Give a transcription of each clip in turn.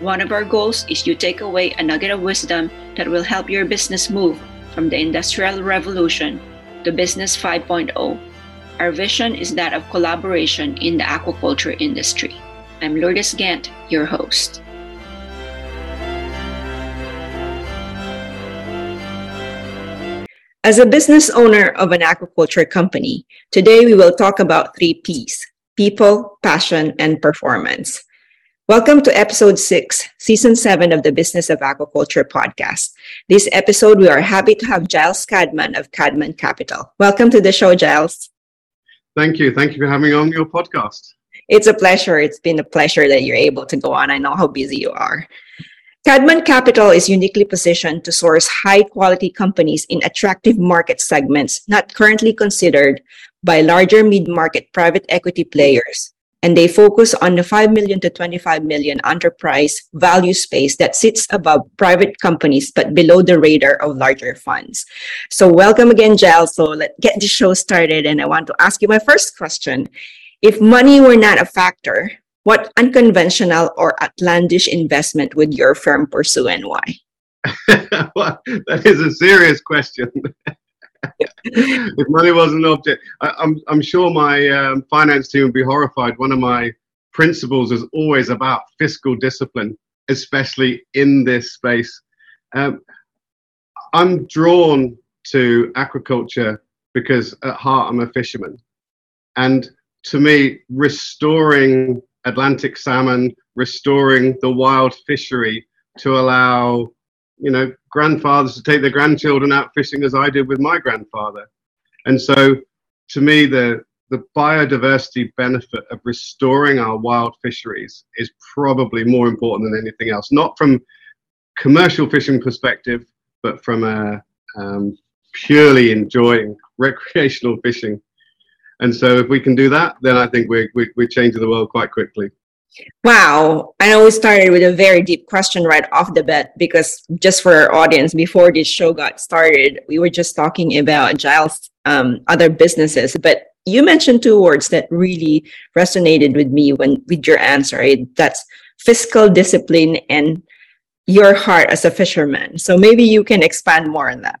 One of our goals is to take away a nugget of wisdom that will help your business move from the Industrial Revolution to Business 5.0. Our vision is that of collaboration in the aquaculture industry. I'm Lourdes Gant, your host. As a business owner of an aquaculture company, today we will talk about three P's people, passion, and performance. Welcome to episode six, season seven of the Business of Aquaculture podcast. This episode, we are happy to have Giles Cadman of Cadman Capital. Welcome to the show, Giles. Thank you. Thank you for having me on your podcast. It's a pleasure. It's been a pleasure that you're able to go on. I know how busy you are. Cadman Capital is uniquely positioned to source high quality companies in attractive market segments not currently considered by larger mid market private equity players. And they focus on the 5 million to 25 million enterprise value space that sits above private companies but below the radar of larger funds. So, welcome again, Giles. So, let's get the show started. And I want to ask you my first question. If money were not a factor, what unconventional or outlandish investment would your firm pursue and why? well, that is a serious question. if money wasn't an object, I, am I'm, I'm sure my um, finance team would be horrified. One of my principles is always about fiscal discipline, especially in this space. Um, I'm drawn to aquaculture because at heart I'm a fisherman. And to me, restoring Atlantic salmon, restoring the wild fishery to allow, you know, grandfathers to take their grandchildren out fishing as I did with my grandfather. And so to me, the, the biodiversity benefit of restoring our wild fisheries is probably more important than anything else, not from commercial fishing perspective, but from a um, purely enjoying recreational fishing and so if we can do that, then I think we're, we're, changing the world quite quickly. Wow. I know we started with a very deep question right off the bat because just for our audience, before this show got started, we were just talking about Giles' um, other businesses. But you mentioned two words that really resonated with me when with your answer. Right? That's fiscal discipline and your heart as a fisherman. So maybe you can expand more on that.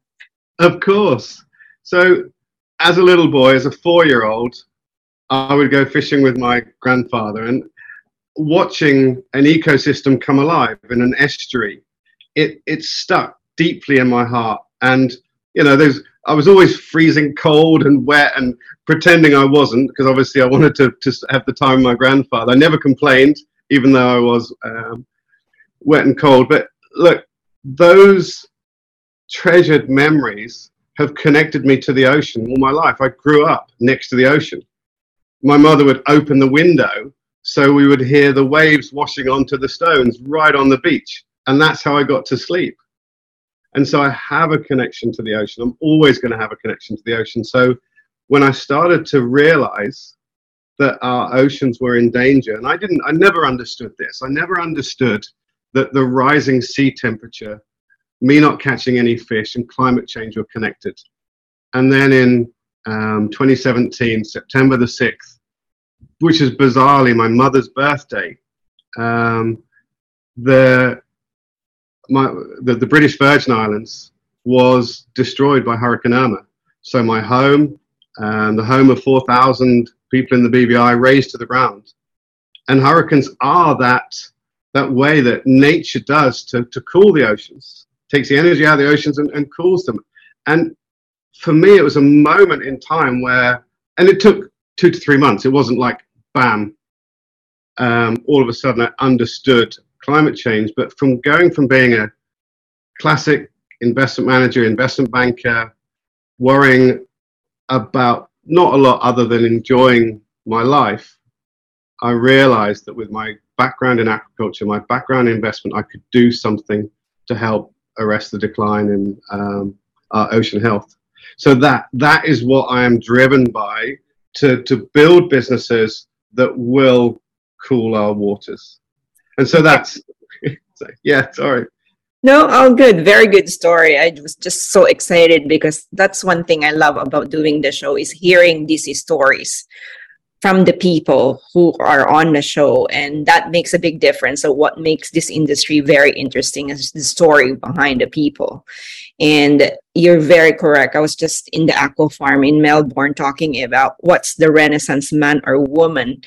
Of course. So as a little boy, as a four year old, I would go fishing with my grandfather and watching an ecosystem come alive in an estuary, it, it stuck deeply in my heart. And, you know, there's, I was always freezing cold and wet and pretending I wasn't because obviously I wanted to, to have the time with my grandfather. I never complained, even though I was um, wet and cold. But look, those treasured memories have connected me to the ocean all my life. I grew up next to the ocean. My mother would open the window so we would hear the waves washing onto the stones right on the beach. And that's how I got to sleep. And so I have a connection to the ocean. I'm always going to have a connection to the ocean. So when I started to realize that our oceans were in danger, and I didn't, I never understood this. I never understood that the rising sea temperature me not catching any fish and climate change were connected. And then in um, 2017, September the 6th, which is bizarrely my mother's birthday, um, the, my, the, the British Virgin Islands was destroyed by Hurricane Irma. So my home and the home of 4,000 people in the BVI razed to the ground. And hurricanes are that that way that nature does to, to cool the oceans, takes the energy out of the oceans and, and cools them. And for me, it was a moment in time where, and it took two to three months. It wasn't like, bam, um, all of a sudden I understood climate change. But from going from being a classic investment manager, investment banker, worrying about not a lot other than enjoying my life, I realized that with my background in agriculture, my background in investment, I could do something to help arrest the decline in um, our ocean health. So that that is what I am driven by to to build businesses that will cool our waters. And so that's yeah, sorry. No, all good. Very good story. I was just so excited because that's one thing I love about doing the show is hearing these stories from the people who are on the show and that makes a big difference. So what makes this industry very interesting is the story behind the people. And you're very correct. I was just in the aqua farm in melbourne talking about what's the renaissance man or woman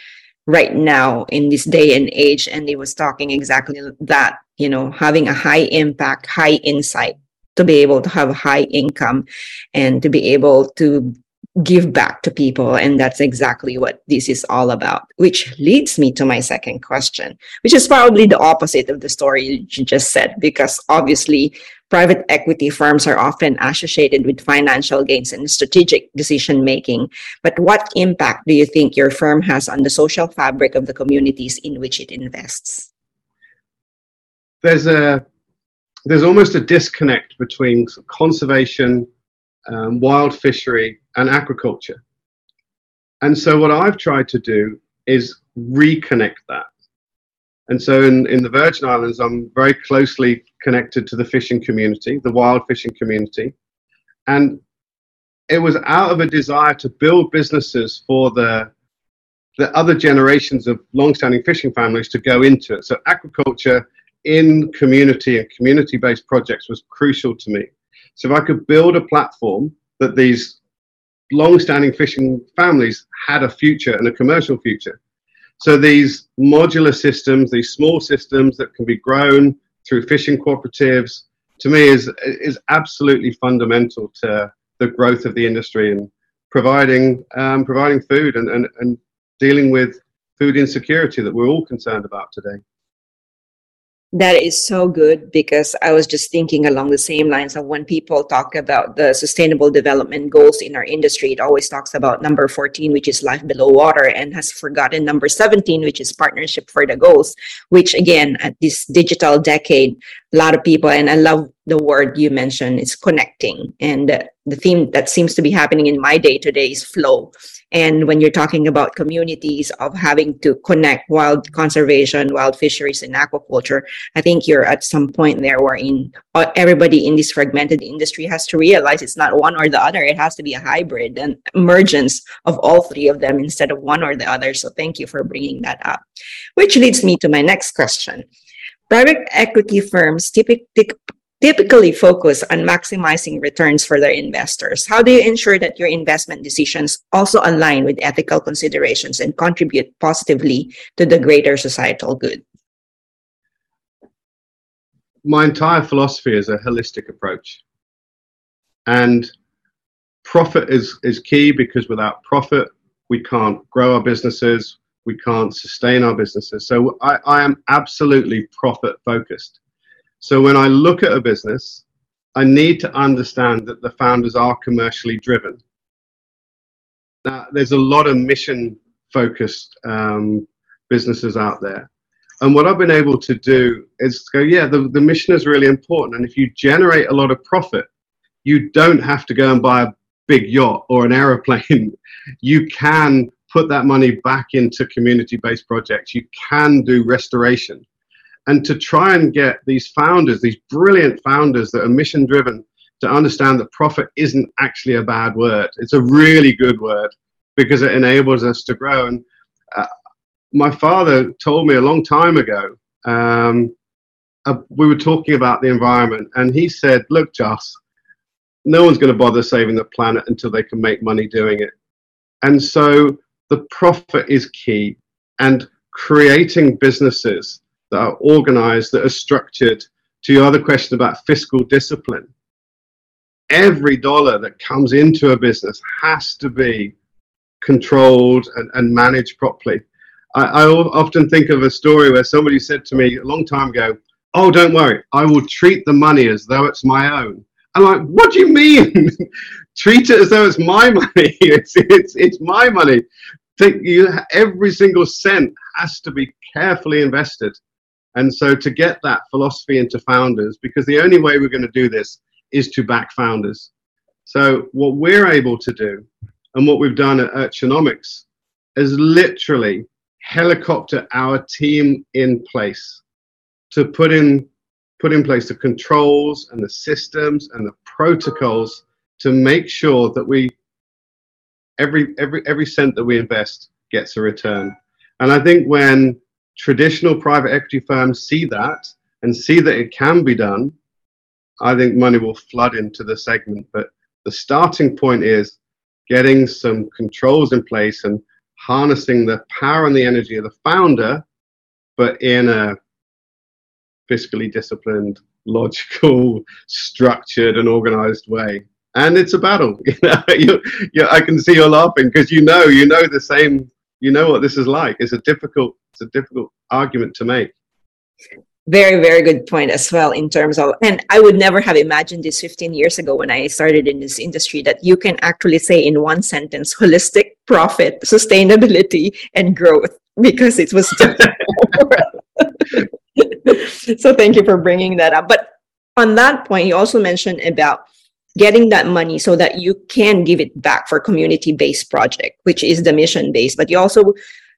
right now in this day and age and he was talking exactly that you know having a high impact high insight to be able to have high income and to be able to give back to people and that's exactly what this is all about which leads me to my second question which is probably the opposite of the story you just said because obviously private equity firms are often associated with financial gains and strategic decision making. But what impact do you think your firm has on the social fabric of the communities in which it invests? There's a there's almost a disconnect between conservation um, wild fishery, and aquaculture. And so, what I've tried to do is reconnect that. And so, in, in the Virgin Islands, I'm very closely connected to the fishing community, the wild fishing community. And it was out of a desire to build businesses for the the other generations of long-standing fishing families to go into it. So aquaculture in community and community-based projects was crucial to me. So if I could build a platform that these long-standing fishing families had a future and a commercial future. So these modular systems, these small systems that can be grown through fishing cooperatives, to me is is absolutely fundamental to the growth of the industry and providing um, providing food and, and, and dealing with food insecurity that we're all concerned about today. That is so good because I was just thinking along the same lines of when people talk about the sustainable development goals in our industry, it always talks about number 14, which is life below water, and has forgotten number 17, which is partnership for the goals, which again, at this digital decade, a lot of people, and I love the word you mentioned, is connecting. And the theme that seems to be happening in my day to day is flow and when you're talking about communities of having to connect wild conservation, wild fisheries, and aquaculture, I think you're at some point there where in uh, everybody in this fragmented industry has to realize it's not one or the other. It has to be a hybrid and emergence of all three of them instead of one or the other. So thank you for bringing that up. Which leads me to my next question. Private equity firms typically typically focus on maximizing returns for their investors. How do you ensure that your investment decisions also align with ethical considerations and contribute positively to the greater societal good? My entire philosophy is a holistic approach. And profit is, is key because without profit, we can't grow our businesses, we can't sustain our businesses. So I, I am absolutely profit focused. So when I look at a business, I need to understand that the founders are commercially driven. Now, there's a lot of mission focused um, businesses out there. And what I've been able to do is go, yeah, the, the mission is really important. And if you generate a lot of profit, you don't have to go and buy a big yacht or an aeroplane. you can put that money back into community based projects. You can do restoration and to try and get these founders, these brilliant founders that are mission driven, to understand that profit isn't actually a bad word. It's a really good word because it enables us to grow. And uh, my father told me a long time ago, um, uh, we were talking about the environment, and he said, Look, Joss, no one's going to bother saving the planet until they can make money doing it. And so the profit is key. And creating businesses that are organized, that are structured. To your other question about fiscal discipline, every dollar that comes into a business has to be controlled and, and managed properly. I, I often think of a story where somebody said to me a long time ago, Oh, don't worry, I will treat the money as though it's my own. I'm like, what do you mean? treat it as though it's my money. It's it's it's my money. Think you every single cent has to be carefully invested. And so to get that philosophy into founders, because the only way we're going to do this is to back founders. So what we're able to do, and what we've done at Urchinomics, is literally helicopter our team in place to put in put in place the controls and the systems and the protocols to make sure that we every every every cent that we invest gets a return. And I think when traditional private equity firms see that and see that it can be done, I think money will flood into the segment. But the starting point is getting some controls in place and harnessing the power and the energy of the founder, but in a fiscally disciplined, logical, structured, and organized way. And it's a battle. You know, you, you, I can see you're laughing because you know, you know the same. You know what this is like. It's a difficult, it's a difficult argument to make. Very, very good point as well in terms of, and I would never have imagined this 15 years ago when I started in this industry that you can actually say in one sentence holistic profit, sustainability, and growth because it was so thank you for bringing that up. But on that point, you also mentioned about getting that money so that you can give it back for community-based project, which is the mission-based. But you also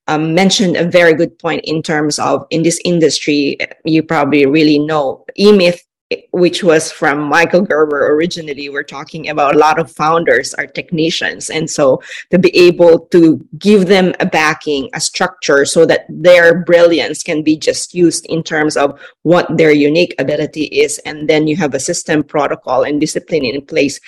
um, mentioned a very good point in terms of in this industry, you probably really know E-Myth which was from Michael Gerber originally. We're talking about a lot of founders are technicians. And so to be able to give them a backing, a structure so that their brilliance can be just used in terms of what their unique ability is. And then you have a system protocol and discipline in place.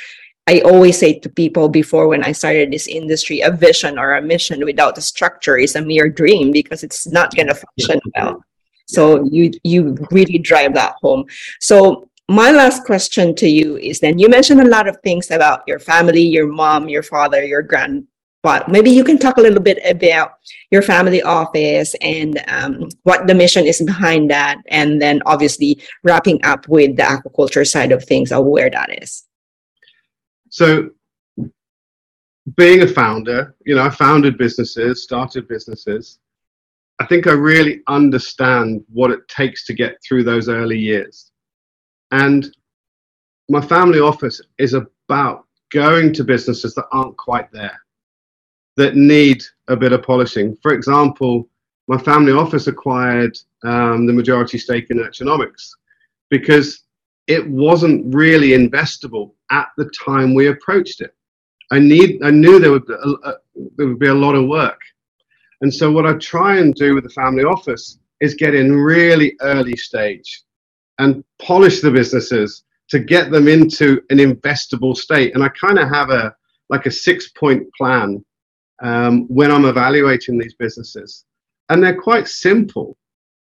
I always say to people before when I started this industry, a vision or a mission without a structure is a mere dream because it's not going to function well. So you you really drive that home. So my last question to you is then you mentioned a lot of things about your family, your mom, your father, your grand but maybe you can talk a little bit about your family office and um, what the mission is behind that and then obviously wrapping up with the aquaculture side of things of where that is so being a founder you know i founded businesses started businesses I think I really understand what it takes to get through those early years. And my family office is about going to businesses that aren't quite there, that need a bit of polishing. For example, my family office acquired um, the majority stake in Urchinomics because it wasn't really investable at the time we approached it. I need, I knew there would, uh, there would be a lot of work and so what I try and do with the family office is get in really early stage and polish the businesses to get them into an investable state. And I kind of have a like a six point plan um, when I'm evaluating these businesses. And they're quite simple.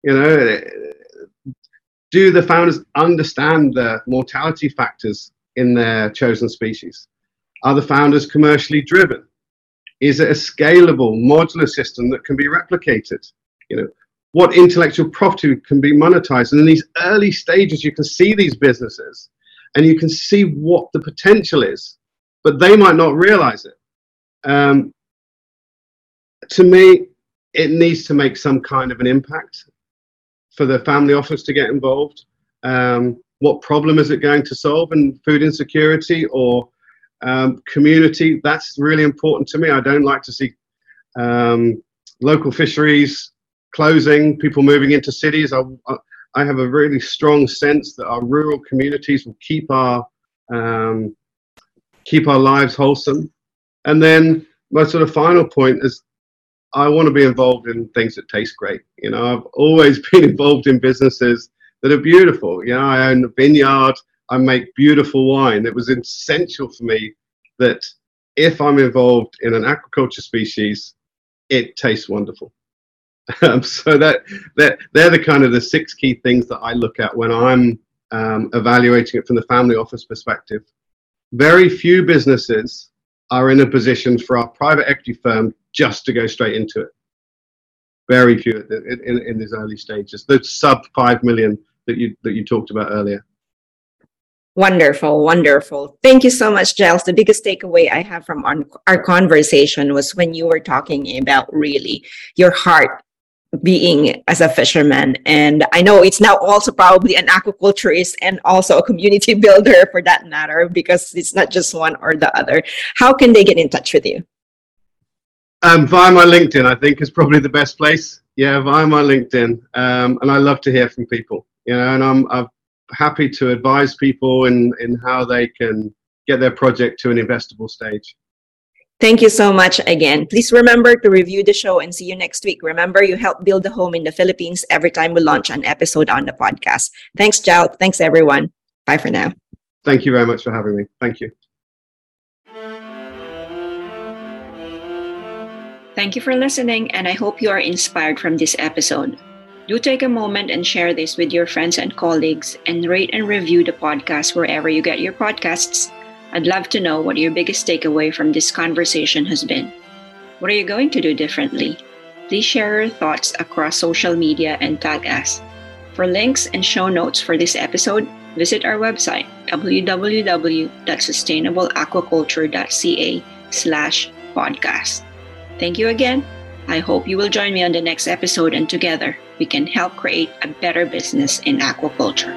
You know, do the founders understand the mortality factors in their chosen species? Are the founders commercially driven? Is it a scalable, modular system that can be replicated? You know, what intellectual property can be monetized? And in these early stages, you can see these businesses and you can see what the potential is, but they might not realize it. Um, to me, it needs to make some kind of an impact for the family office to get involved. Um, what problem is it going to solve in food insecurity or um, community, that's really important to me. I don't like to see um, local fisheries closing, people moving into cities. I, I have a really strong sense that our rural communities will keep our um, keep our lives wholesome. And then my sort of final point is I want to be involved in things that taste great. You know, I've always been involved in businesses that are beautiful. You know, I own a vineyard. I make beautiful wine. It was essential for me that if I'm involved in an aquaculture species, it tastes wonderful. Um, so that, that they're the kind of the six key things that I look at when I'm um, evaluating it from the family office perspective. Very few businesses are in a position for our private equity firm just to go straight into it. Very few in, in, in these early stages. The sub five million that you that you talked about earlier. Wonderful, wonderful. Thank you so much, Giles. The biggest takeaway I have from our, our conversation was when you were talking about really your heart being as a fisherman. And I know it's now also probably an aquaculturist and also a community builder for that matter, because it's not just one or the other. How can they get in touch with you? Um, via my LinkedIn, I think is probably the best place. Yeah, via my LinkedIn. Um, and I love to hear from people, you know, and I'm, I'm happy to advise people in, in how they can get their project to an investable stage. Thank you so much again. Please remember to review the show and see you next week. Remember, you help build the home in the Philippines every time we launch an episode on the podcast. Thanks, Jal. Thanks, everyone. Bye for now. Thank you very much for having me. Thank you. Thank you for listening, and I hope you are inspired from this episode. Do take a moment and share this with your friends and colleagues, and rate and review the podcast wherever you get your podcasts. I'd love to know what your biggest takeaway from this conversation has been. What are you going to do differently? Please share your thoughts across social media and tag us. For links and show notes for this episode, visit our website www.sustainableaquaculture.ca slash podcast. Thank you again. I hope you will join me on the next episode and together we can help create a better business in aquaculture.